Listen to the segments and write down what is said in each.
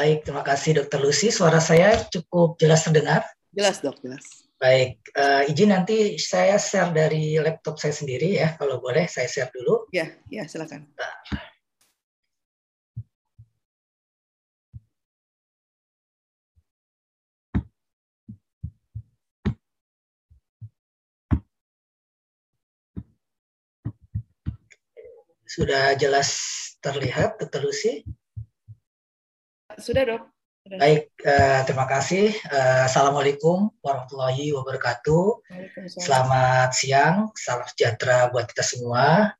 Baik, terima kasih Dokter Lucy. Suara saya cukup jelas terdengar? Jelas dok, jelas. Baik, uh, izin nanti saya share dari laptop saya sendiri ya. Kalau boleh saya share dulu. Ya, ya silakan. Sudah jelas terlihat, Dokter Lucy? Sudah dok. Baik, uh, terima kasih. Uh, Assalamualaikum warahmatullahi wabarakatuh. Selamat siang, salam sejahtera buat kita semua.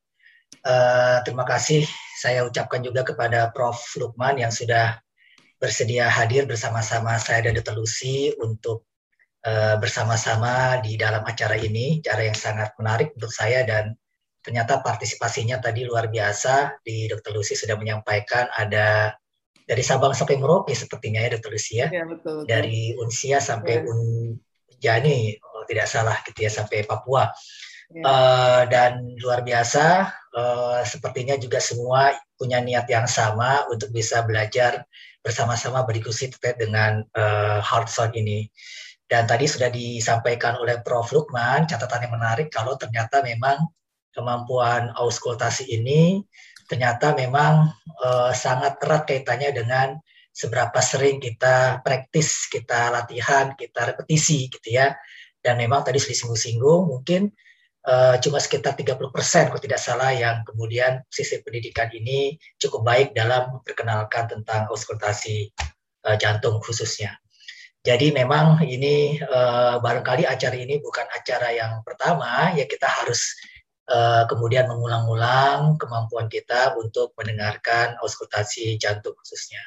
Uh, terima kasih saya ucapkan juga kepada Prof. Lukman yang sudah bersedia hadir bersama-sama saya dan Dr. Lucy untuk uh, bersama-sama di dalam acara ini, acara yang sangat menarik untuk saya dan ternyata partisipasinya tadi luar biasa. Di Dr. Lucy sudah menyampaikan ada dari Sabang sampai Merauke sepertinya ya Dr. Lucia. Ya, betul, betul. Dari Unsia sampai ya. Unjani, oh, tidak salah gitu ya sampai Papua. Ya. Uh, dan luar biasa, uh, sepertinya juga semua punya niat yang sama untuk bisa belajar bersama-sama berdiskusi terkait dengan uh, hard sound ini. Dan tadi sudah disampaikan oleh Prof. Lukman, catatan yang menarik kalau ternyata memang kemampuan auskultasi ini ternyata memang uh, sangat erat kaitannya dengan seberapa sering kita praktis, kita latihan, kita repetisi gitu ya. Dan memang tadi singgung-singgung mungkin uh, cuma sekitar 30% kalau tidak salah yang kemudian sistem pendidikan ini cukup baik dalam memperkenalkan tentang auskultasi uh, jantung khususnya. Jadi memang ini uh, barangkali acara ini bukan acara yang pertama ya kita harus uh, kemudian mengulang-ulang kemampuan kita untuk mendengarkan auskultasi jantung khususnya.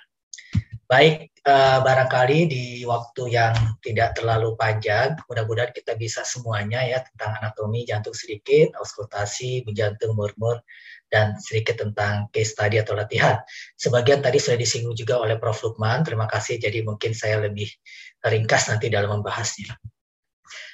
Baik, uh, barangkali di waktu yang tidak terlalu panjang, mudah-mudahan kita bisa semuanya ya tentang anatomi jantung sedikit, auskultasi, jantung murmur, dan sedikit tentang case study atau latihan. Sebagian tadi sudah disinggung juga oleh Prof. Lukman, terima kasih, jadi mungkin saya lebih ringkas nanti dalam membahasnya.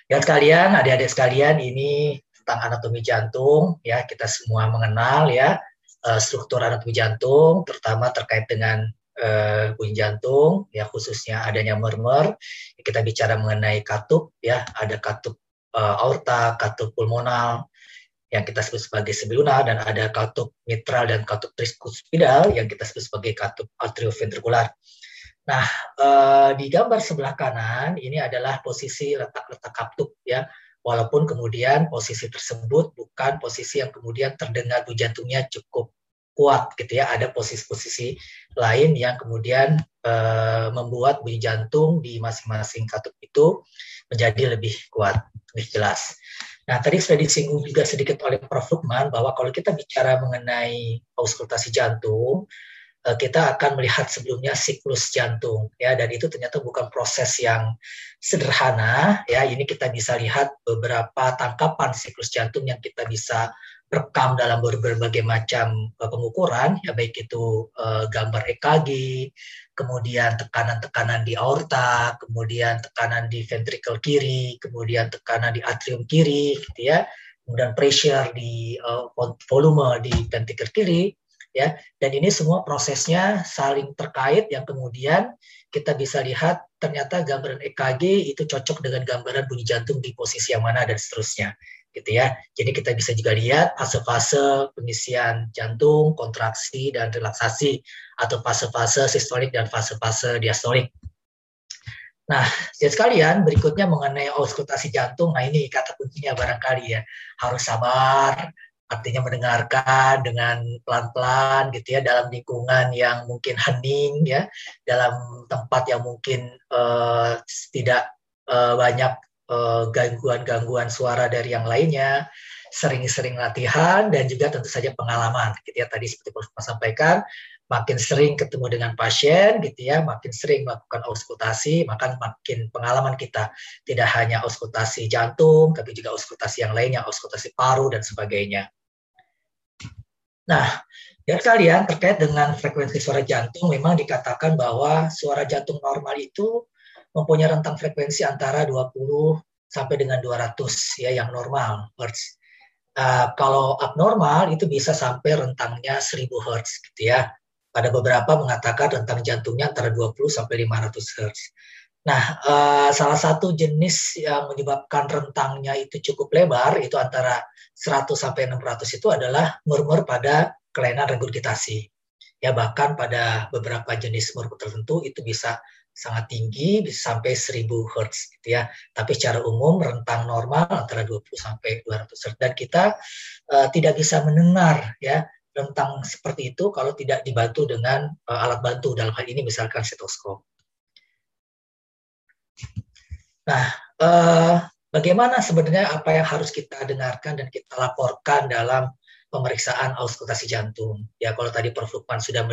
Ya sekalian, adik-adik sekalian, ini tentang anatomi jantung ya kita semua mengenal ya uh, struktur anatomi jantung terutama terkait dengan uh, bunyi jantung ya khususnya adanya murmur kita bicara mengenai katup ya ada katup uh, aorta katup pulmonal yang kita sebut sebagai sebeluna dan ada katup mitral dan katup tricuspidal yang kita sebut sebagai katup atrioventrikular. Nah, uh, di gambar sebelah kanan ini adalah posisi letak-letak katup ya walaupun kemudian posisi tersebut bukan posisi yang kemudian terdengar bunyi jantungnya cukup kuat gitu ya ada posisi-posisi lain yang kemudian e, membuat bunyi jantung di masing-masing katup itu menjadi lebih kuat lebih jelas. Nah tadi sudah disinggung juga sedikit oleh Prof. Lukman bahwa kalau kita bicara mengenai auskultasi jantung kita akan melihat sebelumnya siklus jantung ya. Dan itu ternyata bukan proses yang sederhana ya. Ini kita bisa lihat beberapa tangkapan siklus jantung yang kita bisa rekam dalam berbagai macam uh, pengukuran ya. Baik itu uh, gambar EKG kemudian tekanan-tekanan di aorta kemudian tekanan di ventricle kiri kemudian tekanan di atrium kiri gitu ya. Kemudian pressure di uh, volume di ventricle kiri ya dan ini semua prosesnya saling terkait yang kemudian kita bisa lihat ternyata gambaran EKG itu cocok dengan gambaran bunyi jantung di posisi yang mana dan seterusnya gitu ya jadi kita bisa juga lihat fase-fase pengisian jantung kontraksi dan relaksasi atau fase-fase sistolik dan fase-fase diastolik Nah, jadi sekalian berikutnya mengenai auskultasi jantung. Nah, ini kata kuncinya barangkali ya. Harus sabar, artinya mendengarkan dengan pelan-pelan gitu ya dalam lingkungan yang mungkin hening ya dalam tempat yang mungkin uh, tidak uh, banyak eh, gangguan-gangguan suara dari yang lainnya sering-sering latihan dan juga tentu saja pengalaman gitu ya tadi seperti Prof sampaikan makin sering ketemu dengan pasien gitu ya makin sering melakukan auskultasi maka makin pengalaman kita tidak hanya auskultasi jantung tapi juga auskultasi yang lainnya auskultasi paru dan sebagainya Nah, ya kalian terkait dengan frekuensi suara jantung memang dikatakan bahwa suara jantung normal itu mempunyai rentang frekuensi antara 20 sampai dengan 200 ya yang normal hertz. Uh, kalau abnormal itu bisa sampai rentangnya 1000 hertz gitu ya. Pada beberapa mengatakan rentang jantungnya antara 20 sampai 500 Hz. Nah, uh, salah satu jenis yang menyebabkan rentangnya itu cukup lebar itu antara 100 sampai 600 itu adalah murmur pada kelainan regurgitasi. Ya bahkan pada beberapa jenis murmur tertentu itu bisa sangat tinggi bisa sampai 1000 Hz gitu ya. Tapi secara umum rentang normal antara 20 sampai 200 Hz dan kita uh, tidak bisa mendengar ya rentang seperti itu kalau tidak dibantu dengan uh, alat bantu dalam hal ini misalkan stetoskop. Nah, uh, bagaimana sebenarnya apa yang harus kita dengarkan dan kita laporkan dalam pemeriksaan auskultasi jantung. Ya kalau tadi Prof. Lukman sudah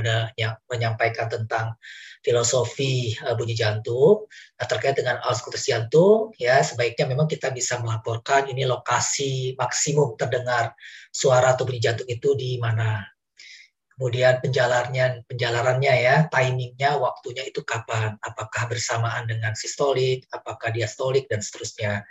menyampaikan tentang filosofi uh, bunyi jantung, nah, terkait dengan auskultasi jantung, ya sebaiknya memang kita bisa melaporkan ini lokasi maksimum terdengar suara atau bunyi jantung itu di mana. Kemudian penjalarnya, penjalarannya ya, timingnya, waktunya itu kapan? Apakah bersamaan dengan sistolik, apakah diastolik dan seterusnya.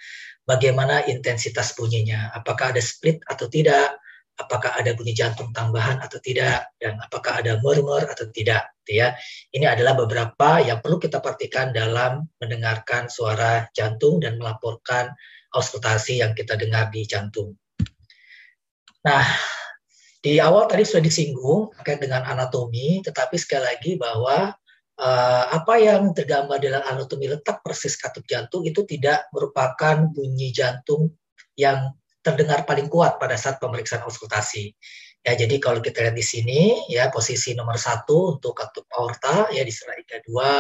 Bagaimana intensitas bunyinya? Apakah ada split atau tidak? apakah ada bunyi jantung tambahan atau tidak dan apakah ada murmur atau tidak gitu ya ini adalah beberapa yang perlu kita perhatikan dalam mendengarkan suara jantung dan melaporkan auskultasi yang kita dengar di jantung nah di awal tadi sudah disinggung terkait dengan anatomi tetapi sekali lagi bahwa uh, apa yang tergambar dalam anatomi letak persis katup jantung itu tidak merupakan bunyi jantung yang terdengar paling kuat pada saat pemeriksaan auskultasi. Ya, jadi kalau kita lihat di sini, ya posisi nomor satu untuk katup aorta, ya di sebelah dua,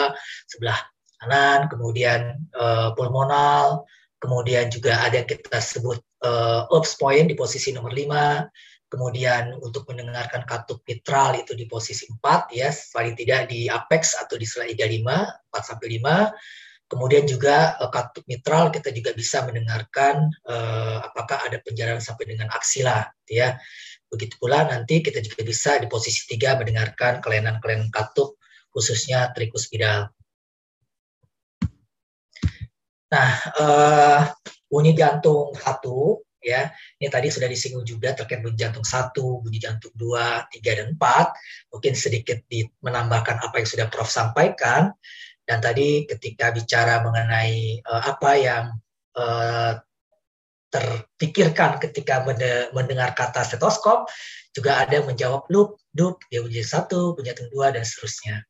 sebelah kanan, kemudian uh, pulmonal, kemudian juga ada yang kita sebut uh, point di posisi nomor lima, kemudian untuk mendengarkan katup mitral itu di posisi empat, ya paling tidak di apex atau di iga lima, empat sampai lima, Kemudian juga uh, katup mitral kita juga bisa mendengarkan uh, apakah ada penjarahan sampai dengan aksila, ya. Begitu pula nanti kita juga bisa di posisi tiga mendengarkan kelainan-kelainan katup khususnya trikuspidal. Nah, uh, bunyi jantung satu ya ini tadi sudah disinggung juga terkait bunyi jantung satu, bunyi jantung dua, tiga dan empat. Mungkin sedikit di, menambahkan apa yang sudah Prof sampaikan. Dan tadi ketika bicara mengenai uh, apa yang uh, terpikirkan ketika mendengar kata stetoskop, juga ada yang menjawab loop, dup, dia bunyi satu, bunyi jantung dua, dan seterusnya.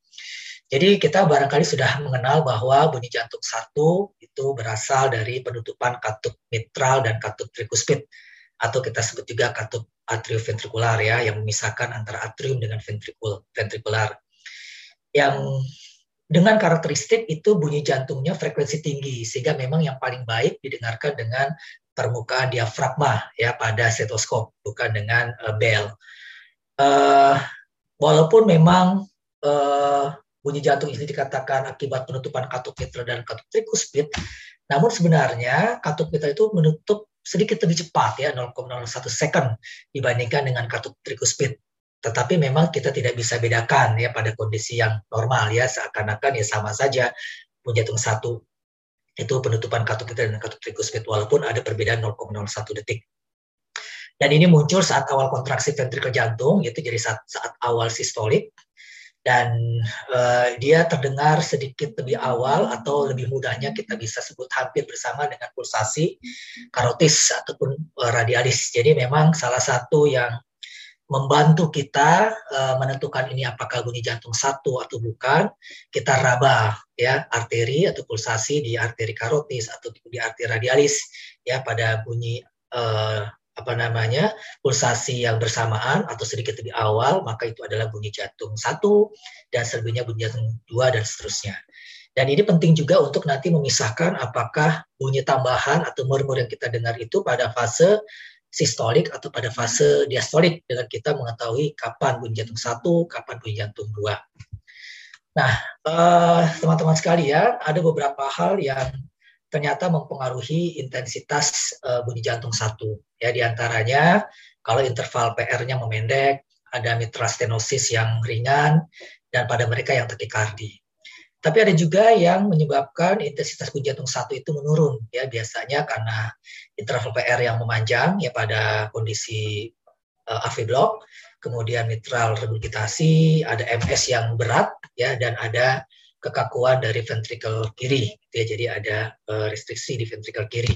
Jadi kita barangkali sudah mengenal bahwa bunyi jantung satu itu berasal dari penutupan katup mitral dan katup trikuspid atau kita sebut juga katup atrioventrikular ya yang memisahkan antara atrium dengan ventrikul ventrikular. Yang dengan karakteristik itu bunyi jantungnya frekuensi tinggi sehingga memang yang paling baik didengarkan dengan permukaan diafragma ya pada stetoskop bukan dengan uh, bell. Uh, walaupun memang uh, bunyi jantung ini dikatakan akibat penutupan katup mitral dan katup trikuspid, namun sebenarnya katup mitral itu menutup sedikit lebih cepat ya 0,01 second dibandingkan dengan katup trikuspid. Tetapi memang kita tidak bisa bedakan ya pada kondisi yang normal ya seakan-akan ya sama saja jantung satu itu penutupan katup kita dan katup trikuspid walaupun ada perbedaan 0,01 detik. Dan ini muncul saat awal kontraksi ventrikel jantung, yaitu jadi saat, saat awal sistolik. Dan uh, dia terdengar sedikit lebih awal atau lebih mudahnya kita bisa sebut hampir bersama dengan pulsasi karotis ataupun uh, radialis. Jadi memang salah satu yang membantu kita uh, menentukan ini apakah bunyi jantung satu atau bukan, kita raba ya arteri atau pulsasi di arteri karotis atau di arteri radialis ya pada bunyi uh, apa namanya pulsasi yang bersamaan atau sedikit lebih awal maka itu adalah bunyi jantung satu dan selebihnya bunyi jantung dua dan seterusnya. Dan ini penting juga untuk nanti memisahkan apakah bunyi tambahan atau murmur yang kita dengar itu pada fase sistolik atau pada fase diastolik dengan kita mengetahui kapan bunyi jantung satu, kapan bunyi jantung dua. Nah, eh, teman-teman uh, sekalian, ada beberapa hal yang ternyata mempengaruhi intensitas uh, bunyi jantung satu. Ya, di antaranya kalau interval PR-nya memendek, ada mitral stenosis yang ringan, dan pada mereka yang takikardi. Tapi ada juga yang menyebabkan intensitas bunyi jantung satu itu menurun ya biasanya karena interval PR yang memanjang ya pada kondisi uh, AV block. kemudian mitral regurgitasi, ada MS yang berat, ya, dan ada kekakuan dari ventrikel kiri, gitu ya. Jadi ada uh, restriksi di ventrikel kiri.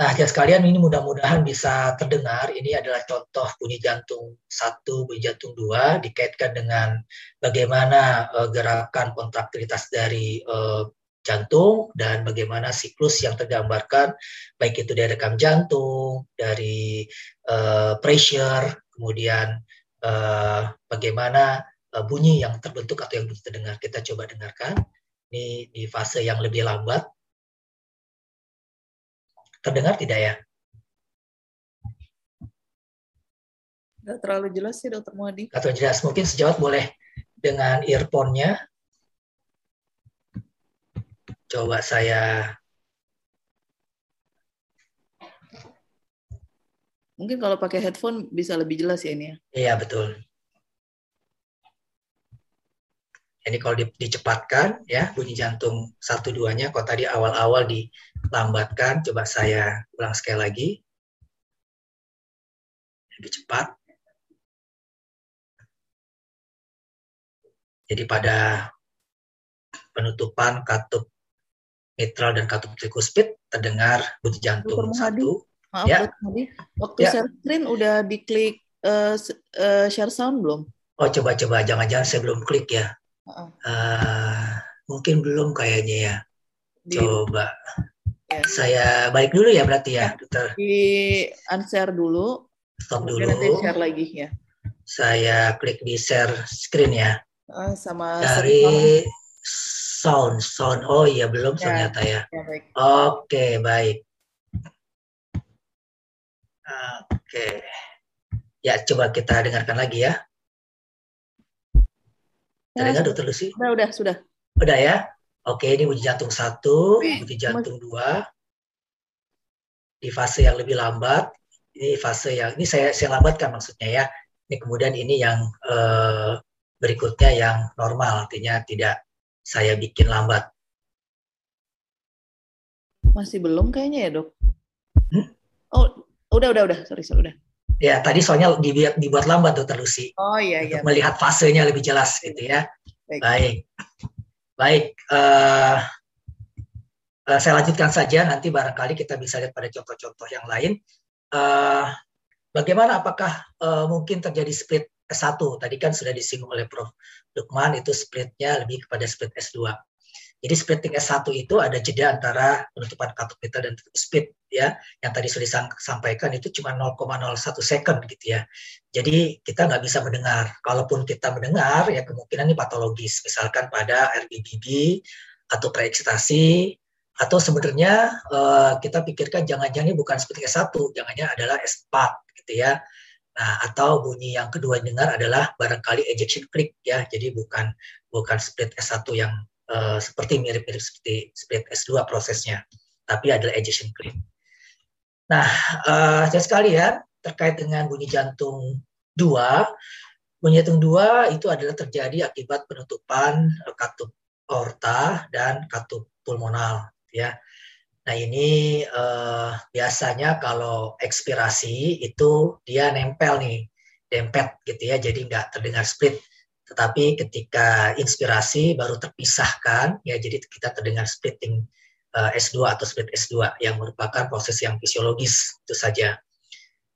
Nah, ya sekalian ini mudah-mudahan bisa terdengar. Ini adalah contoh bunyi jantung satu, bunyi jantung dua, dikaitkan dengan bagaimana uh, gerakan kontraktilitas dari uh, jantung dan bagaimana siklus yang tergambarkan, baik itu dari rekam jantung, dari uh, pressure, kemudian uh, bagaimana bunyi yang terbentuk atau yang belum terdengar. Kita coba dengarkan. Ini di fase yang lebih lambat Terdengar tidak ya? Tidak terlalu jelas sih dokter Muadi. Atau jelas, mungkin sejawat boleh dengan earphone-nya. Coba saya Mungkin kalau pakai headphone bisa lebih jelas ya ini ya. Iya, betul. Ini kalau dicepatkan ya bunyi jantung satu duanya kalau tadi awal-awal dilambatkan coba saya ulang sekali lagi. Lebih cepat. Jadi pada penutupan katup mitral dan katup trikuspid terdengar bunyi jantung satu. Maaf, ya. Waktu ya. share screen udah diklik uh, uh, share sound belum? Oh coba-coba jangan-jangan saya belum klik ya. Uh, mungkin belum kayaknya ya. Di, Coba. Ya. Saya balik dulu ya berarti ya, dokter. Di unshare dulu. Stop dulu. Nanti share lagi ya. Saya klik di share screen ya. Uh, sama dari sound. sound. Oh iya belum ya. ternyata ya. ya baik. Oke baik. Oke. Ya coba kita dengarkan lagi ya. Terdengar dokter Lucy? Udah, udah, sudah. Udah ya? Oke, ini uji jantung satu, uji jantung dua. Di fase yang lebih lambat, ini fase yang ini saya saya lambatkan maksudnya ya. Ini kemudian ini yang eh, berikutnya yang normal, artinya tidak saya bikin lambat. Masih belum kayaknya ya dok. Hmm? Oh, udah udah udah, sorry sorry udah. Ya, tadi soalnya dibuat, dibuat lambat Dokter Lucy. Oh iya iya. melihat fasenya lebih jelas gitu ya. Baik. Baik. Baik uh, uh, saya lanjutkan saja nanti barangkali kita bisa lihat pada contoh-contoh yang lain. Uh, bagaimana apakah uh, mungkin terjadi split S1? Tadi kan sudah disinggung oleh Prof. Lukman itu splitnya lebih kepada split S2. Jadi splitting S1 itu ada jeda antara penutupan katup pita dan speed ya. Yang tadi sudah disampaikan itu cuma 0,01 second gitu ya. Jadi kita nggak bisa mendengar. Kalaupun kita mendengar ya kemungkinan ini patologis. Misalkan pada RBBB atau preeksitasi atau sebenarnya uh, kita pikirkan jangan-jangan ini bukan splitting S1, jangannya adalah S4 gitu ya. Nah, atau bunyi yang kedua dengar adalah barangkali ejection click ya. Jadi bukan bukan split S1 yang uh, seperti mirip-mirip seperti split S2 prosesnya, tapi adalah ejection clip. Nah, uh, sekali ya terkait dengan bunyi jantung 2, bunyi jantung 2 itu adalah terjadi akibat penutupan katup aorta dan katup pulmonal, ya. Nah ini uh, biasanya kalau ekspirasi itu dia nempel nih, dempet gitu ya, jadi nggak terdengar split. Tetapi ketika inspirasi baru terpisahkan, ya jadi kita terdengar splitting eh, S2 atau split S2 yang merupakan proses yang fisiologis itu saja.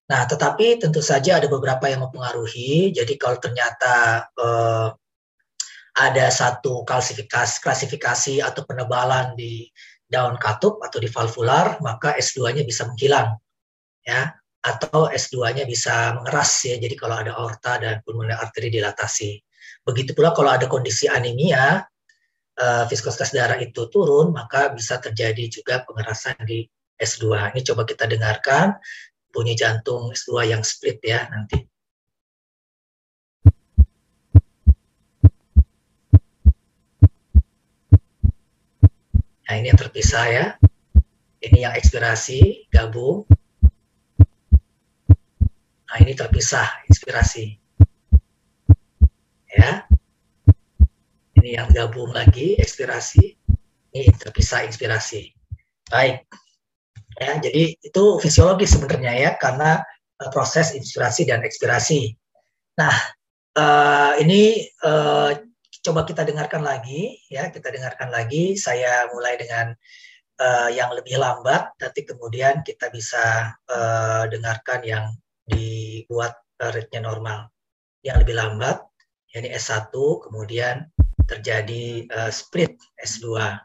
Nah, tetapi tentu saja ada beberapa yang mempengaruhi. Jadi kalau ternyata uh, ada satu klasifikasi, klasifikasi atau penebalan di daun katup atau di valvular, maka S2-nya bisa menghilang. Ya, atau S2-nya bisa mengeras ya. Jadi kalau ada aorta dan pulmonary arteri dilatasi. Begitu pula kalau ada kondisi anemia, uh, viskositas darah itu turun, maka bisa terjadi juga pengerasan di S2. Ini coba kita dengarkan bunyi jantung S2 yang split ya nanti. Nah ini yang terpisah ya. Ini yang ekspirasi, gabung. Nah ini terpisah, inspirasi ya. Ini yang gabung lagi ekspirasi ini terpisah inspirasi. Baik. Ya jadi itu fisiologis sebenarnya ya karena uh, proses inspirasi dan ekspirasi. Nah, uh, ini uh, coba kita dengarkan lagi ya, kita dengarkan lagi. Saya mulai dengan uh, yang lebih lambat, nanti kemudian kita bisa uh, dengarkan yang dibuat uh, rate-nya normal. Yang lebih lambat, yakni S1, kemudian terjadi uh, split S2.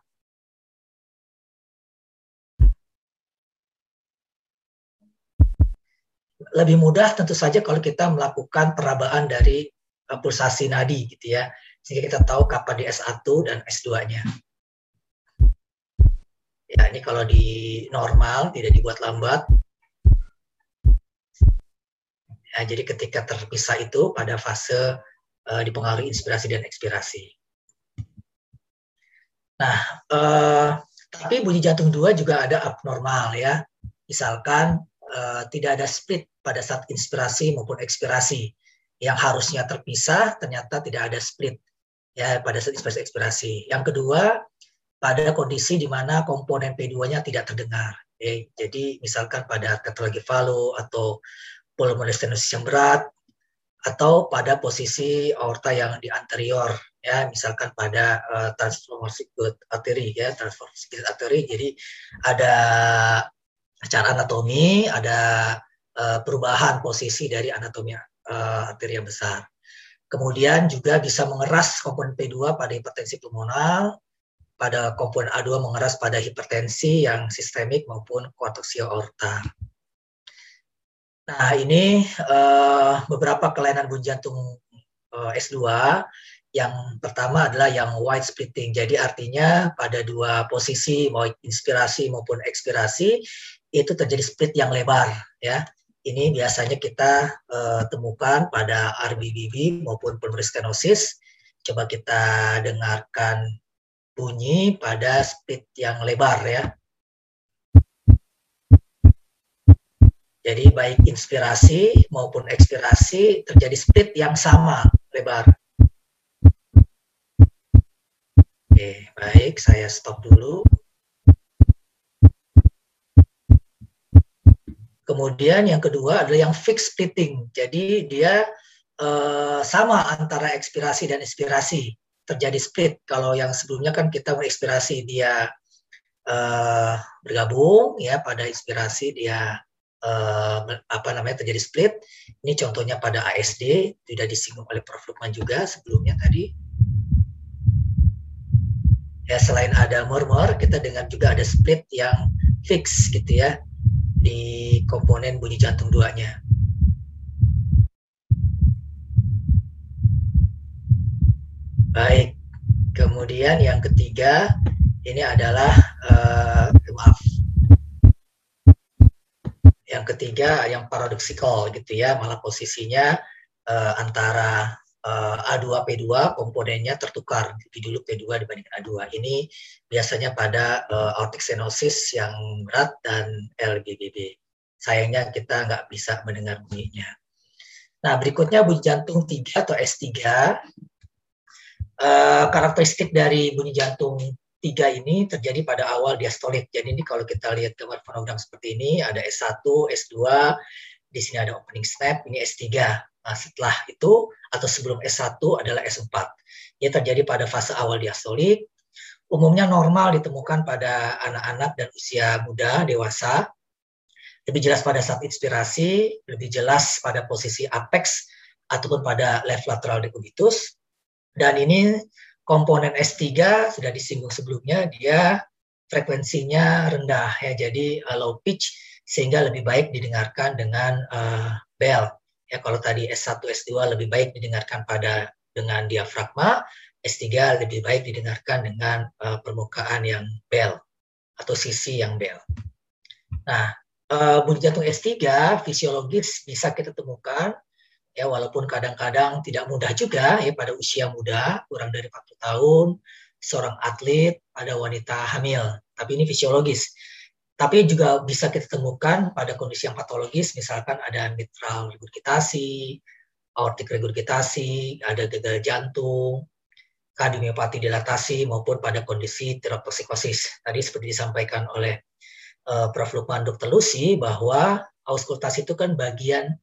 lebih mudah tentu saja kalau kita melakukan perabaan dari uh, pulsasi nadi gitu ya sehingga kita tahu kapan di S1 dan S2-nya. Ya, ini kalau di normal tidak dibuat lambat. Ya, jadi ketika terpisah itu pada fase uh, dipengaruhi inspirasi dan ekspirasi. Nah, uh, tapi bunyi jantung dua juga ada abnormal ya. Misalkan uh, tidak ada split pada saat inspirasi maupun ekspirasi yang harusnya terpisah ternyata tidak ada split ya pada saat inspirasi ekspirasi. Yang kedua pada kondisi di mana komponen P2-nya tidak terdengar. Ya, jadi misalkan pada tetralogi falo atau pulmonary stenosis yang berat atau pada posisi aorta yang di anterior ya misalkan pada uh, transformasi arteri ya transformasi arteri jadi ada secara anatomi ada uh, perubahan posisi dari anatomi uh, arteri yang besar. Kemudian juga bisa mengeras komponen P2 pada hipertensi pulmonal, pada komponen A2 mengeras pada hipertensi yang sistemik maupun koaksial aorta. Nah, ini uh, beberapa kelainan bunyi jantung uh, S2 yang pertama adalah yang wide splitting. Jadi artinya pada dua posisi mau inspirasi maupun ekspirasi itu terjadi split yang lebar ya. Ini biasanya kita uh, temukan pada RBBB maupun pulmonary stenosis. Coba kita dengarkan bunyi pada split yang lebar ya. Jadi baik inspirasi maupun ekspirasi terjadi split yang sama lebar. Oke, baik, saya stop dulu. Kemudian yang kedua adalah yang fixed splitting. Jadi dia uh, sama antara ekspirasi dan inspirasi terjadi split. Kalau yang sebelumnya kan kita ekspirasi dia uh, bergabung ya pada inspirasi dia uh, apa namanya terjadi split. Ini contohnya pada ASD tidak disinggung oleh Prof Lukman juga sebelumnya tadi. Ya selain ada murmur, kita dengar juga ada split yang fix gitu ya di komponen bunyi jantung duanya. Baik, kemudian yang ketiga ini adalah uh, maaf. Yang ketiga yang paradoksikal gitu ya, malah posisinya uh, antara uh, A2 P2 komponennya tertukar. Lebih dulu P2 dibandingkan A2 ini biasanya pada uh, aortic stenosis yang berat dan LBBB sayangnya kita nggak bisa mendengar bunyinya. Nah berikutnya bunyi jantung 3 atau S3 uh, karakteristik dari bunyi jantung tiga ini terjadi pada awal diastolik. Jadi ini kalau kita lihat gambar fonogram seperti ini, ada S1, S2, di sini ada opening snap, ini S3. Nah, setelah itu atau sebelum S1 adalah S4. Ini terjadi pada fase awal diastolik. Umumnya normal ditemukan pada anak-anak dan usia muda, dewasa. Lebih jelas pada saat inspirasi, lebih jelas pada posisi apex ataupun pada left lateral decubitus. Dan ini komponen S3 sudah disinggung sebelumnya, dia frekuensinya rendah ya, jadi low pitch sehingga lebih baik didengarkan dengan uh, bell Ya kalau tadi S1, S2 lebih baik didengarkan pada dengan diafragma, S3 lebih baik didengarkan dengan uh, permukaan yang bell atau sisi yang bell. Nah, uh, bunyi jantung S3 fisiologis bisa kita temukan ya walaupun kadang-kadang tidak mudah juga ya pada usia muda kurang dari 40 tahun seorang atlet pada wanita hamil tapi ini fisiologis tapi juga bisa kita temukan pada kondisi yang patologis, misalkan ada mitral regurgitasi, aortic regurgitasi, ada gagal jantung, kardiomiopati dilatasi, maupun pada kondisi teroptoksikosis. Tadi seperti disampaikan oleh uh, Prof. Lukman Dr. Lucy, bahwa auskultasi itu kan bagian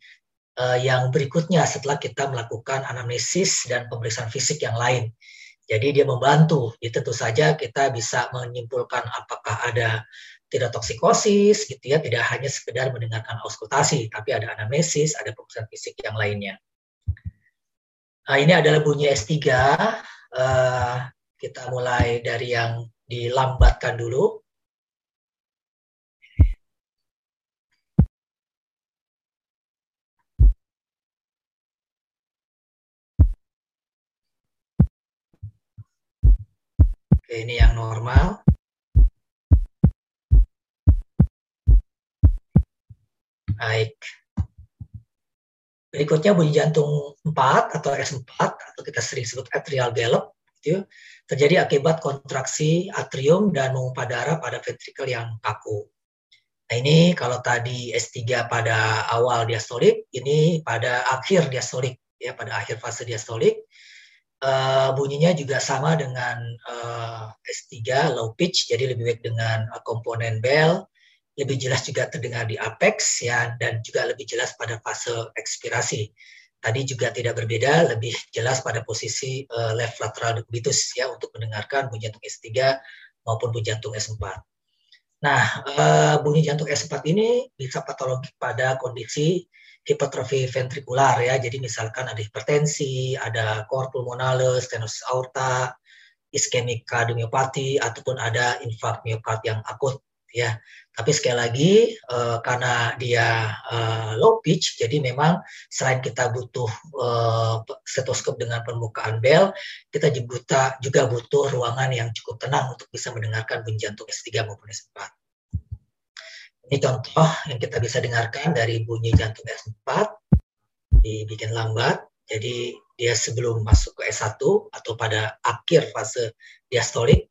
uh, yang berikutnya setelah kita melakukan anamnesis dan pemeriksaan fisik yang lain. Jadi dia membantu. Jadi tentu saja kita bisa menyimpulkan apakah ada tidak toksikosis gitu ya, tidak hanya sekedar mendengarkan auskultasi, tapi ada anamnesis, ada pemeriksaan fisik yang lainnya. Nah, ini adalah bunyi S3. Uh, eh, kita mulai dari yang dilambatkan dulu. Oke, ini yang normal. Baik. Berikutnya bunyi jantung 4 atau S4 atau kita sering sebut atrial gallop gitu, terjadi akibat kontraksi atrium dan mengumpah darah pada ventrikel yang kaku. Nah ini kalau tadi S3 pada awal diastolik, ini pada akhir diastolik ya pada akhir fase diastolik uh, bunyinya juga sama dengan uh, S3 low pitch, jadi lebih baik dengan uh, komponen bell, lebih jelas juga terdengar di apex ya dan juga lebih jelas pada fase ekspirasi. Tadi juga tidak berbeda, lebih jelas pada posisi uh, left lateral decubitus ya untuk mendengarkan bunyi jantung S3 maupun bunyi jantung S4. Nah, uh, bunyi jantung S4 ini bisa patologik pada kondisi hipertrofi ventrikular ya. Jadi misalkan ada hipertensi, ada cor pulmonale, stenosis aorta, iskemik kardiomiopati ataupun ada infark miokard yang akut ya. Tapi sekali lagi uh, karena dia uh, low pitch, jadi memang selain kita butuh uh, stetoskop dengan permukaan bel, kita juga juga butuh ruangan yang cukup tenang untuk bisa mendengarkan bunyi jantung S3 maupun S4. Ini contoh yang kita bisa dengarkan dari bunyi jantung S4 dibikin lambat. Jadi dia sebelum masuk ke S1 atau pada akhir fase diastolik.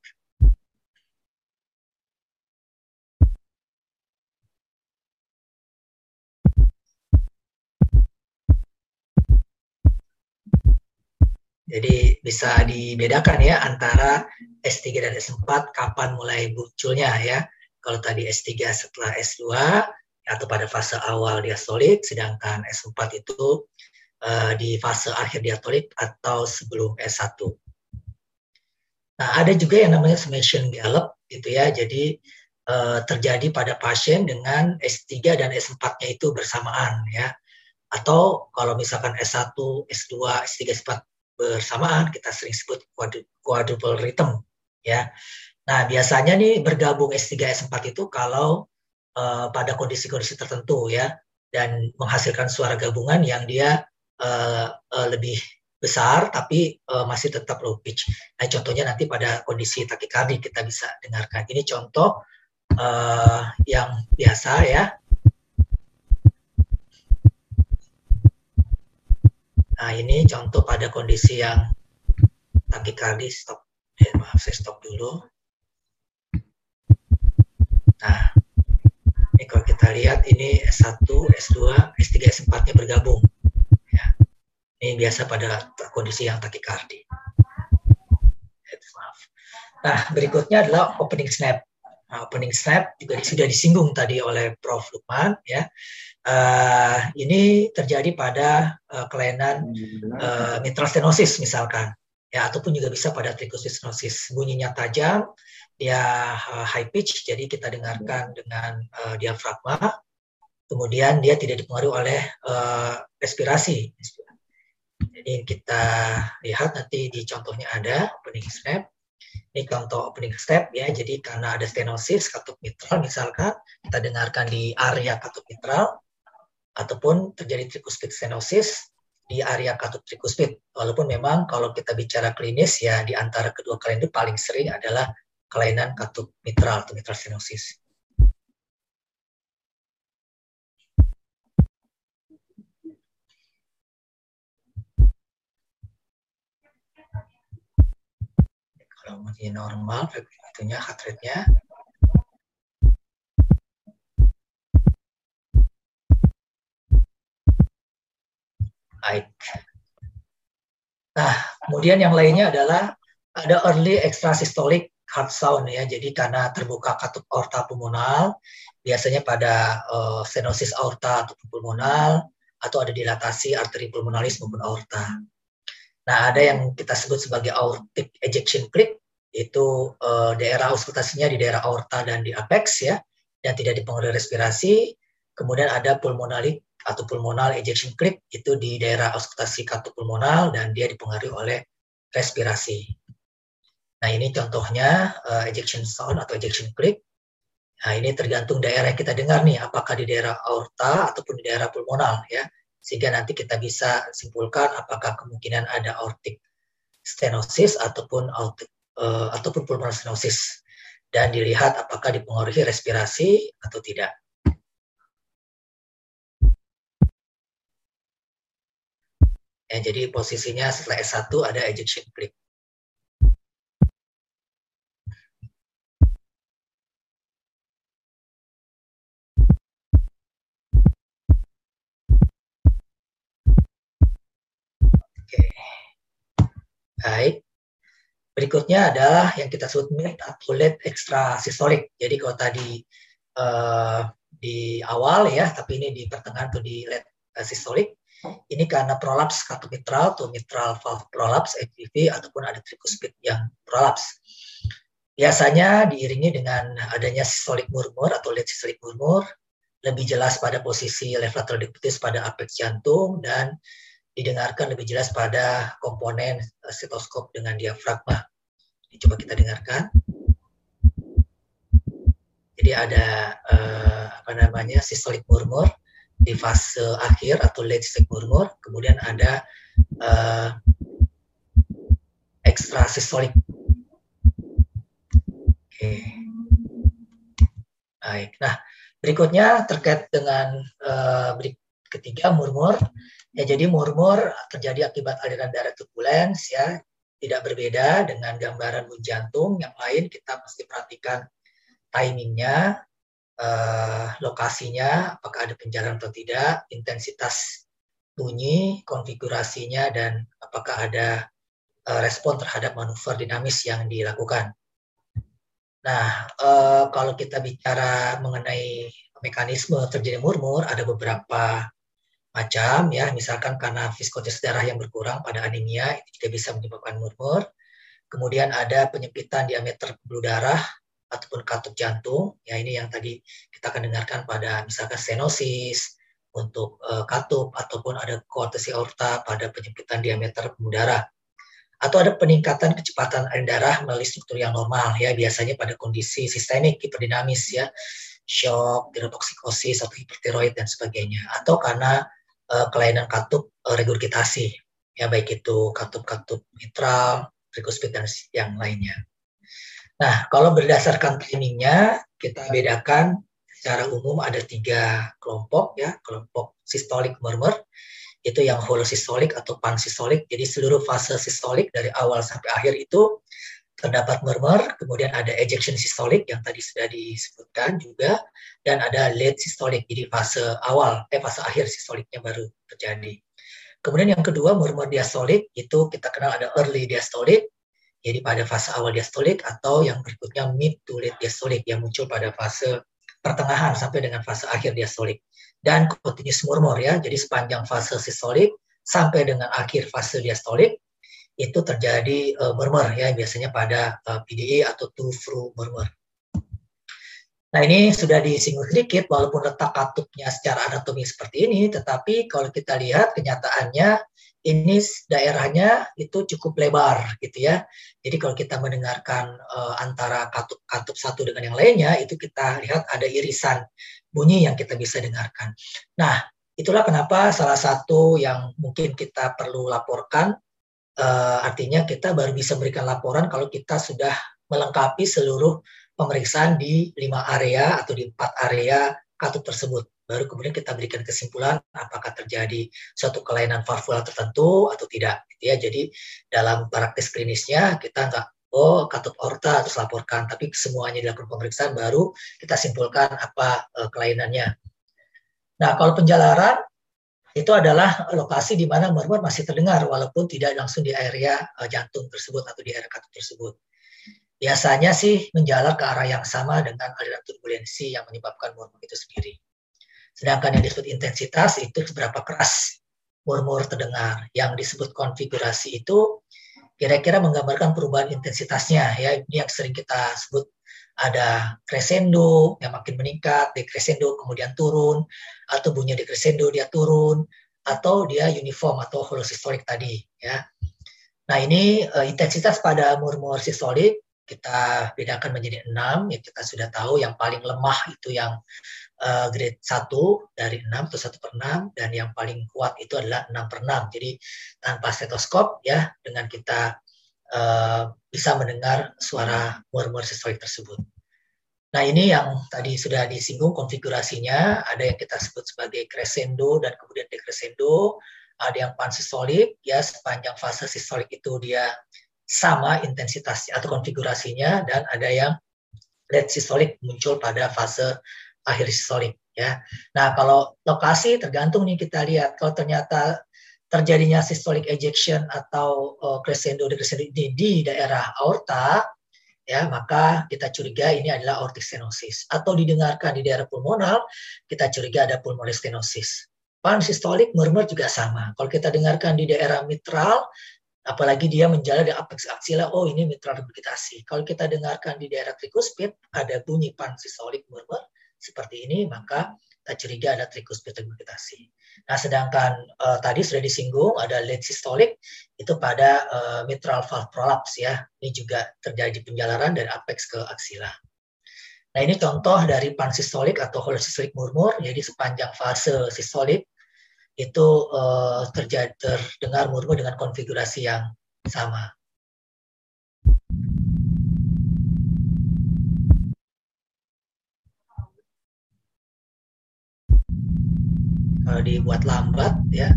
Jadi bisa dibedakan ya antara S3 dan S4 kapan mulai munculnya ya. Kalau tadi S3 setelah S2 atau pada fase awal diastolik, sedangkan S4 itu uh, di fase akhir diastolik atau sebelum S1. Nah, ada juga yang namanya summation gallop gitu ya. Jadi uh, terjadi pada pasien dengan S3 dan S4-nya itu bersamaan ya. Atau kalau misalkan S1, S2, S3, S4 bersamaan kita sering sebut quadruple rhythm ya. Nah, biasanya nih bergabung S3 S4 itu kalau uh, pada kondisi-kondisi tertentu ya dan menghasilkan suara gabungan yang dia uh, uh, lebih besar tapi uh, masih tetap low pitch. Nah, contohnya nanti pada kondisi takikardi kita bisa dengarkan. Ini contoh uh, yang biasa ya. Nah, ini contoh pada kondisi yang takikardi stop. Eh, maaf, saya stop dulu. Nah, ini kalau kita lihat ini S1, S2, S3, S4-nya bergabung. Ya. Ini biasa pada kondisi yang takikardi. Nah, berikutnya adalah opening snap. Nah, opening snap juga sudah disinggung tadi oleh Prof. Lukman. Ya, uh, ini terjadi pada uh, kelainan uh, mitral stenosis misalkan, ya ataupun juga bisa pada tricuspid stenosis. Bunyinya tajam, dia uh, high pitch, jadi kita dengarkan dengan uh, diafragma. Kemudian dia tidak dipengaruhi oleh uh, respirasi. Jadi kita lihat nanti di contohnya ada opening step. Ini contoh opening step ya. Jadi karena ada stenosis katup mitral misalkan kita dengarkan di area katup mitral ataupun terjadi tricuspid stenosis di area katup tricuspid. Walaupun memang kalau kita bicara klinis ya di antara kedua kalian itu paling sering adalah kelainan katup mitral atau mitral stenosis. Kalau masih normal, itunya heart rate-nya. Baik. Nah, kemudian yang lainnya adalah ada early extrasystolic heart sound ya. Jadi karena terbuka katup aorta pulmonal, biasanya pada uh, stenosis aorta atau pulmonal atau ada dilatasi arteri pulmonalis maupun aorta. Nah, ada yang kita sebut sebagai aortic ejection click, itu uh, daerah auskultasinya di daerah aorta dan di apex ya, dan tidak dipengaruhi respirasi. Kemudian ada pulmonalik atau pulmonal ejection click itu di daerah auskultasi katup pulmonal dan dia dipengaruhi oleh respirasi. Nah, ini contohnya uh, ejection sound atau ejection click. Nah, ini tergantung daerah yang kita dengar nih, apakah di daerah aorta ataupun di daerah pulmonal ya. Sehingga nanti kita bisa simpulkan apakah kemungkinan ada aortic stenosis ataupun aortic, uh, ataupun pulmonal stenosis dan dilihat apakah dipengaruhi respirasi atau tidak. Ya, jadi posisinya setelah S1 ada ejection click. Baik. Berikutnya adalah yang kita sebut mid late extra sistolik. Jadi kalau tadi uh, di awal ya, tapi ini di pertengahan atau di late uh, sistolik, ini karena prolaps katup mitral atau mitral valve prolaps HPV ataupun ada tricuspid yang prolaps. Biasanya diiringi dengan adanya systolic murmur atau late systolic murmur, lebih jelas pada posisi left lateral pada apex jantung dan didengarkan lebih jelas pada komponen eh, stetoskop dengan diafragma. Ini coba kita dengarkan. Jadi ada uh, apa namanya systolic murmur di fase akhir atau late systolic murmur, kemudian ada uh, extra systolic. Oke. Okay. Baik. Nah, berikutnya terkait dengan uh, ketiga murmur Ya, jadi murmur terjadi akibat aliran darah turbulens ya, tidak berbeda dengan gambaran jantung yang lain kita mesti perhatikan timingnya, eh, lokasinya, apakah ada penjarahan atau tidak, intensitas bunyi, konfigurasinya, dan apakah ada eh, respon terhadap manuver dinamis yang dilakukan. Nah, eh, kalau kita bicara mengenai mekanisme terjadi murmur, ada beberapa macam ya misalkan karena viskositas darah yang berkurang pada anemia itu juga bisa menyebabkan murmur kemudian ada penyempitan diameter pembuluh darah ataupun katup jantung ya ini yang tadi kita akan dengarkan pada misalkan stenosis untuk uh, katup ataupun ada koartesi aorta pada penyempitan diameter pembuluh darah atau ada peningkatan kecepatan aliran darah melalui struktur yang normal ya biasanya pada kondisi sistemik hiperdinamis ya shock, tirotoksikosis atau hipertiroid dan sebagainya atau karena uh, kelainan katup uh, regurgitasi ya baik itu katup-katup mitral, tricuspid dan yang lainnya. Nah, kalau berdasarkan timingnya kita bedakan secara umum ada tiga kelompok ya, kelompok sistolik murmur itu yang whole sistolik atau pansistolik. Jadi seluruh fase sistolik dari awal sampai akhir itu terdapat murmur, kemudian ada ejection sistolik yang tadi sudah disebutkan juga, dan ada late sistolik, jadi fase awal, eh fase akhir sistoliknya baru terjadi. Kemudian yang kedua murmur diastolik itu kita kenal ada early diastolik, jadi pada fase awal diastolik atau yang berikutnya mid to late diastolik yang muncul pada fase pertengahan sampai dengan fase akhir diastolik. Dan continuous murmur ya, jadi sepanjang fase sistolik sampai dengan akhir fase diastolik itu terjadi uh, murmur ya biasanya pada uh, eh, PDE atau two-through murmur. Nah ini sudah disinggung sedikit walaupun letak katupnya secara anatomi seperti ini, tetapi kalau kita lihat kenyataannya ini daerahnya itu cukup lebar gitu ya. Jadi kalau kita mendengarkan uh, antara katup-katup satu dengan yang lainnya itu kita lihat ada irisan bunyi yang kita bisa dengarkan. Nah itulah kenapa salah satu yang mungkin kita perlu laporkan Uh, artinya kita baru bisa memberikan laporan kalau kita sudah melengkapi seluruh pemeriksaan di lima area atau di empat area katup tersebut. Baru kemudian kita berikan kesimpulan apakah terjadi suatu kelainan valvula tertentu atau tidak. Gitu ya. Jadi dalam praktis klinisnya kita nggak oh katup aorta terus laporkan, tapi semuanya dilakukan pemeriksaan baru kita simpulkan apa uh, kelainannya. Nah kalau penjalaran itu adalah lokasi di mana murmur masih terdengar walaupun tidak langsung di area uh, jantung tersebut atau di area katup tersebut. Biasanya sih menjalar ke arah yang sama dengan aliran turbulensi yang menyebabkan murmur itu sendiri. Sedangkan yang disebut intensitas itu seberapa keras murmur terdengar. Yang disebut konfigurasi itu kira-kira menggambarkan perubahan intensitasnya ya. Ini yang sering kita sebut ada crescendo yang makin meningkat, decrescendo kemudian turun, atau bunyi decrescendo dia turun, atau dia uniform atau holosystolik tadi ya. Nah ini uh, intensitas pada murmur sistolik kita bedakan menjadi enam ya kita sudah tahu yang paling lemah itu yang uh, grade 1 dari 6 atau 1 per 6 dan yang paling kuat itu adalah 6 per 6 jadi tanpa stetoskop ya dengan kita uh, bisa mendengar suara murmur sistolik tersebut. Nah ini yang tadi sudah disinggung konfigurasinya, ada yang kita sebut sebagai crescendo dan kemudian decrescendo, ada yang pansistolik, ya sepanjang fase sistolik itu dia sama intensitasnya atau konfigurasinya, dan ada yang late sistolik muncul pada fase akhir sistolik. Ya. Nah kalau lokasi tergantung nih kita lihat, kalau ternyata terjadinya systolic ejection atau uh, crescendo decrescendo di, di daerah aorta, ya maka kita curiga ini adalah aortic stenosis atau didengarkan di daerah pulmonal kita curiga ada pulmonary stenosis. Pansistolik murmur juga sama. Kalau kita dengarkan di daerah mitral apalagi dia menjalar di apex axilla oh ini mitral regurgitasi. Kalau kita dengarkan di daerah tricuspid ada bunyi pansistolik murmur seperti ini maka kita curiga ada tricuspid regurgitasi. Nah, sedangkan uh, tadi sudah disinggung ada late systolic itu pada uh, mitral valve prolapse ya. Ini juga terjadi penjalaran dari apex ke aksila. Nah, ini contoh dari pansistolik atau holosystolic murmur. Jadi sepanjang fase sistolik itu uh, terjadi terdengar murmur dengan konfigurasi yang sama. Kalau dibuat lambat ya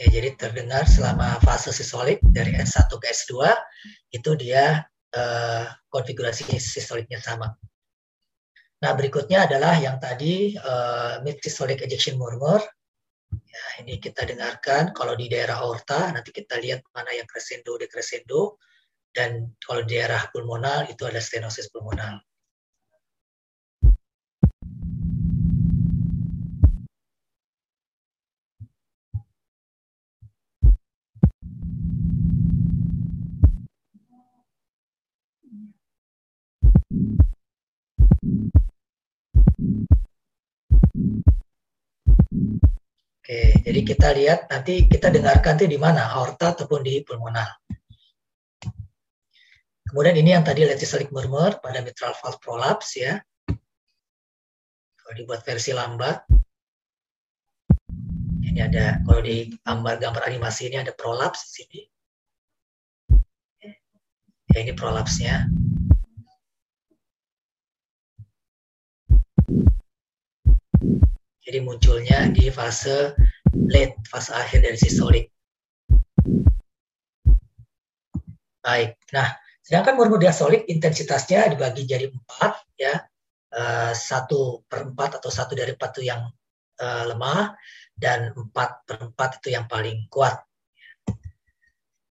ya jadi terdengar selama fase sistolik dari S1 ke S2 itu dia eh, konfigurasi sistoliknya sama. Nah berikutnya adalah yang tadi eh, mid systolic ejection murmur. Ya, ini kita dengarkan kalau di daerah aorta nanti kita lihat mana yang crescendo decrescendo dan kalau di daerah pulmonal itu ada stenosis pulmonal. Oke, jadi kita lihat nanti kita dengarkan itu di mana, aorta ataupun di pulmonal. Kemudian ini yang tadi lenticelik murmur pada mitral valve prolapse ya. Kalau dibuat versi lambat. Ini ada kalau di gambar-gambar animasi ini ada prolaps di sini. Ya ini prolapsnya. Jadi munculnya di fase late, fase akhir dari sistolik. Baik, nah Sedangkan murmur diastolik intensitasnya dibagi jadi empat ya uh, satu per empat atau satu dari empat itu yang uh, lemah dan empat per empat itu yang paling kuat.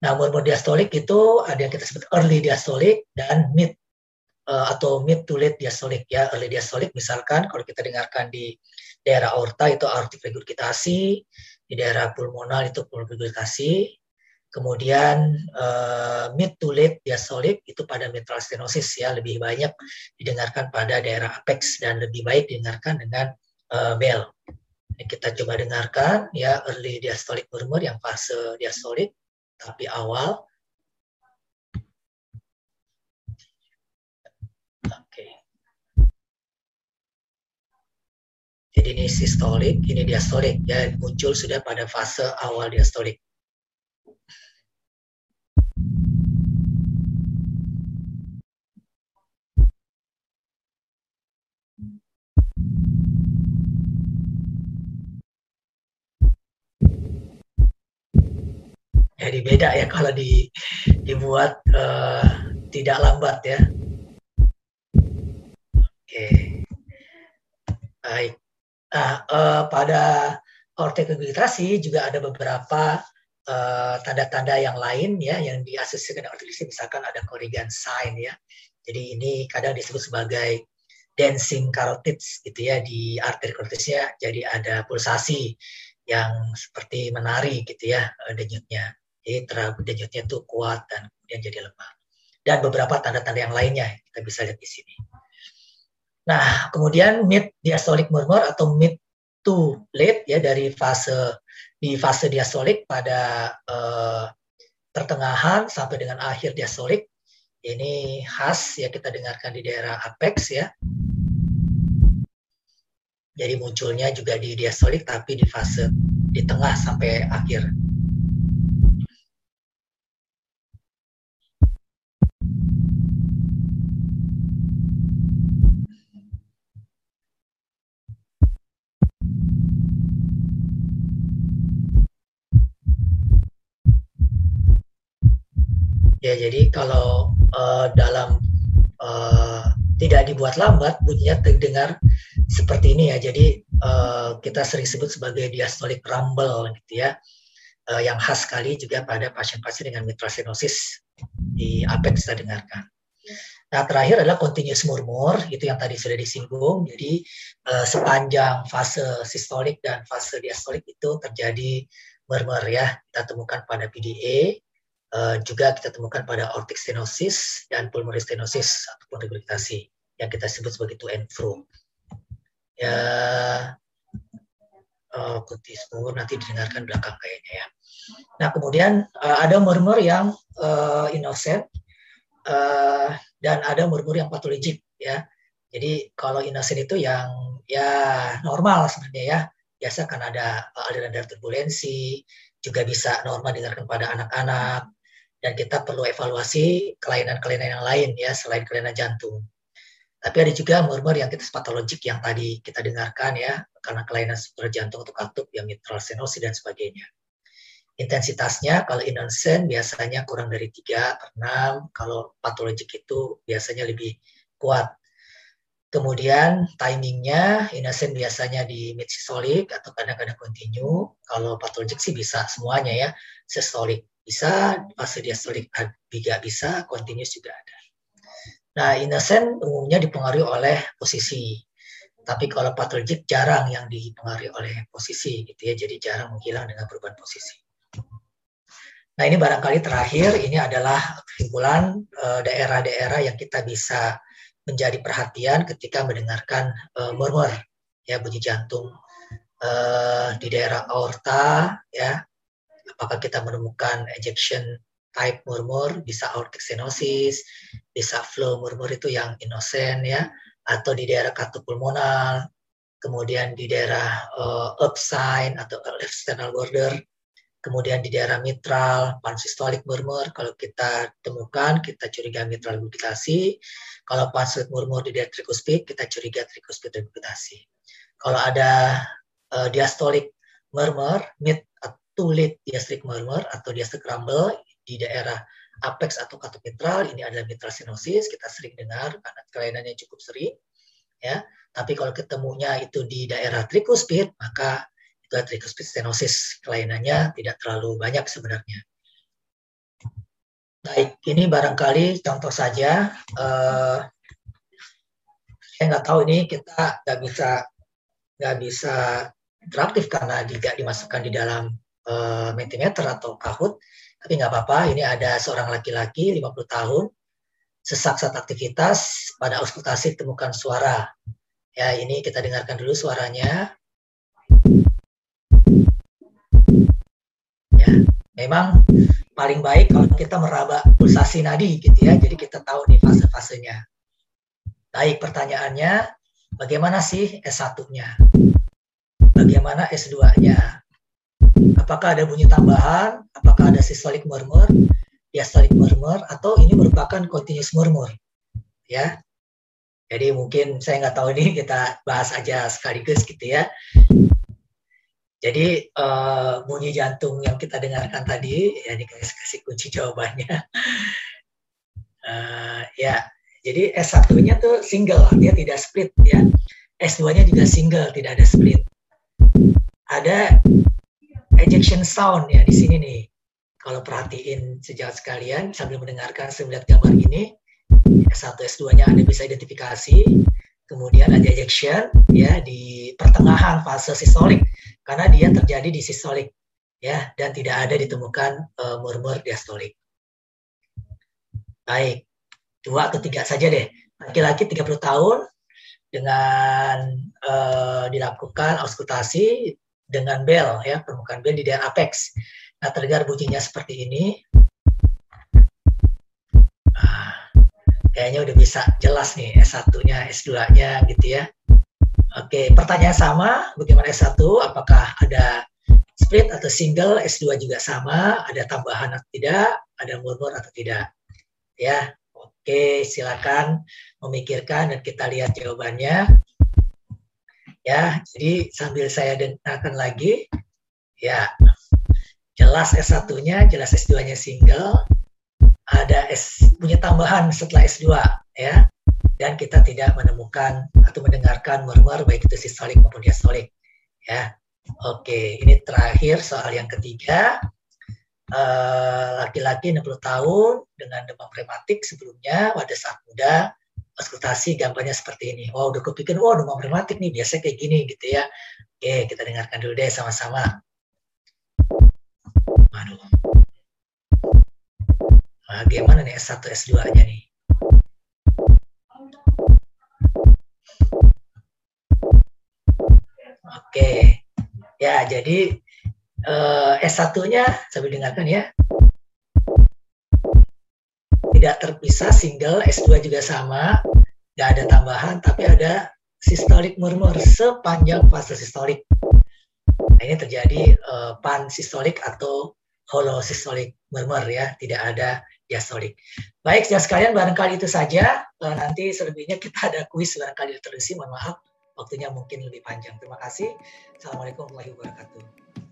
Nah, murmur diastolik itu ada yang kita sebut early diastolik dan mid uh, atau mid to late diastolik ya. Early diastolik misalkan kalau kita dengarkan di daerah aorta itu aortic regurgitasi, di daerah pulmonal itu pulmonal regurgitasi, Kemudian uh, mid to late diastolik itu pada mitral stenosis ya lebih banyak didengarkan pada daerah apex dan lebih baik didengarkan dengan uh, bell. Ini kita coba dengarkan ya early diastolik murmur yang fase diastolik tapi awal. Jadi ini sistolik, ini diastolik ya muncul sudah pada fase awal diastolik. Jadi beda ya kalau di dibuat uh, tidak lambat ya. Oke, baik. Nah, uh, pada ortokognitasi juga ada beberapa eh, tanda-tanda yang lain ya yang diasosiasikan dengan ortokognitasi misalkan ada corrigan sign ya Jadi ini kadang disebut sebagai dancing carotids gitu ya di arteri karotisnya. Jadi ada pulsasi yang seperti menari gitu ya eh, denyutnya. Jadi denyutnya itu kuat dan kemudian jadi lemah. Dan beberapa tanda-tanda yang lainnya kita bisa lihat di sini. Nah, kemudian mid diastolic murmur atau mid to late ya dari fase di fase diastolik pada uh, pertengahan sampai dengan akhir diastolik ini khas ya kita dengarkan di daerah apex ya. Jadi munculnya juga di diastolik tapi di fase di tengah sampai akhir. Ya, jadi kalau uh, dalam uh, tidak dibuat lambat, bunyinya terdengar seperti ini ya. Jadi uh, kita sering sebut sebagai diastolic rumble gitu ya. Uh, yang khas sekali juga pada pasien-pasien dengan mitral stenosis di apex kita dengarkan. Nah, terakhir adalah continuous murmur, itu yang tadi sudah disinggung. Jadi, uh, sepanjang fase sistolik dan fase diastolik itu terjadi murmur ya. Kita temukan pada PDA, uh, juga kita temukan pada aortic stenosis dan pulmonary stenosis ataupun regurgitasi yang kita sebut sebagai to and fro. Ya, uh, kutis murmur nanti didengarkan belakang kayaknya ya. Nah kemudian uh, ada murmur yang uh, innocent uh, dan ada murmur yang patologik ya. Jadi kalau innocent itu yang ya normal sebenarnya ya. Biasa kan ada aliran darah turbulensi, juga bisa normal didengarkan pada anak-anak, dan kita perlu evaluasi kelainan-kelainan yang lain ya selain kelainan jantung. Tapi ada juga murmur yang kita patologik yang tadi kita dengarkan ya karena kelainan struktur jantung atau katup yang mitral stenosis dan sebagainya. Intensitasnya kalau innocent biasanya kurang dari 3 per 6, kalau patologik itu biasanya lebih kuat. Kemudian timingnya innocent biasanya di mid atau kadang-kadang continue. Kalau patologik sih bisa semuanya ya, systolic bisa, fase diastolik juga bisa, continuous juga ada. Nah, innocent umumnya dipengaruhi oleh posisi. Tapi kalau patologik jarang yang dipengaruhi oleh posisi gitu ya, jadi jarang menghilang dengan perubahan posisi. Nah, ini barangkali terakhir ini adalah kesimpulan eh, daerah-daerah yang kita bisa menjadi perhatian ketika mendengarkan uh, murmur ya bunyi jantung uh, di daerah aorta ya apakah kita menemukan ejection type murmur, bisa aortic stenosis, bisa flow murmur itu yang innocent ya, atau di daerah katopulmonal, kemudian di daerah uh, upside atau external border, kemudian di daerah mitral, pansystolic murmur, kalau kita temukan, kita curiga mitral regurgitasi, kalau pansystolik murmur di daerah tricuspid, kita curiga tricuspid regurgitasi. Kalau ada uh, diastolic murmur, mid tulit diastrik murmur atau diastrik rumble di daerah apex atau katup mitral ini adalah mitral stenosis kita sering dengar karena kelainannya cukup sering ya. Tapi kalau ketemunya itu di daerah tricuspid maka itu tricuspid stenosis kelainannya tidak terlalu banyak sebenarnya. Baik ini barangkali contoh saja uh, saya nggak tahu ini kita nggak bisa nggak bisa interaktif karena tidak dimasukkan di dalam uh, Mentimeter atau Kahoot, tapi nggak apa-apa. Ini ada seorang laki-laki 50 tahun, sesak saat aktivitas, pada auskultasi temukan suara. Ya, ini kita dengarkan dulu suaranya. Ya, memang paling baik kalau kita meraba pulsasi nadi gitu ya. Jadi kita tahu nih fase-fasenya. Baik, pertanyaannya, bagaimana sih S1-nya? Bagaimana S2-nya? Apakah ada bunyi tambahan, apakah ada systolic murmur, diastolic murmur, atau ini merupakan continuous murmur. Ya, jadi mungkin saya nggak tahu ini kita bahas aja sekaligus gitu ya. Jadi uh, bunyi jantung yang kita dengarkan tadi, ya ini kasih, kunci jawabannya. Uh, ya, jadi S1-nya tuh single, dia tidak split ya. S2-nya juga single, tidak ada split. Ada ejection sound ya di sini nih. Kalau perhatiin sejauh sekalian sambil mendengarkan saya melihat gambar ini, S1 S2-nya Anda bisa identifikasi, kemudian ada ejection ya di pertengahan fase sistolik karena dia terjadi di sistolik ya dan tidak ada ditemukan uh, murmur diastolik. Baik, dua atau tiga saja deh. Laki-laki 30 tahun dengan uh, dilakukan auskultasi dengan bel ya permukaan bel di daerah apex. Nah terdengar bunyinya seperti ini. Nah, kayaknya udah bisa jelas nih S1-nya, S2-nya gitu ya. Oke, pertanyaan sama, bagaimana S1? Apakah ada split atau single? S2 juga sama, ada tambahan atau tidak? Ada murmur atau tidak? Ya, oke, silakan memikirkan dan kita lihat jawabannya. Ya, jadi sambil saya dengarkan lagi, ya, jelas S1-nya, jelas S2-nya single, ada S punya tambahan setelah S2 ya dan kita tidak menemukan atau mendengarkan murmur baik itu sistolik maupun diastolik ya. Oke ini terakhir soal yang ketiga. Eh, laki-laki uh, 60 tahun dengan demam rematik sebelumnya pada saat muda auskultasi gambarnya seperti ini wow udah kepikir wow demam rematik nih biasa kayak gini gitu ya oke kita dengarkan dulu deh sama-sama Waduh. Bagaimana nih S1 S2-nya nih? Oke. Ya, jadi eh, S1-nya sambil dengarkan ya. Tidak terpisah single, S2 juga sama. Tidak ada tambahan, tapi ada sistolik murmur sepanjang fase sistolik. Nah, ini terjadi uh, pan sistolik atau hollow sistolik murmur ya, tidak ada diastolik. Baik, ya sekalian barangkali itu saja. Uh, nanti selebihnya kita ada kuis barangkali terisi, mohon maaf waktunya mungkin lebih panjang. Terima kasih. Assalamualaikum warahmatullahi wabarakatuh.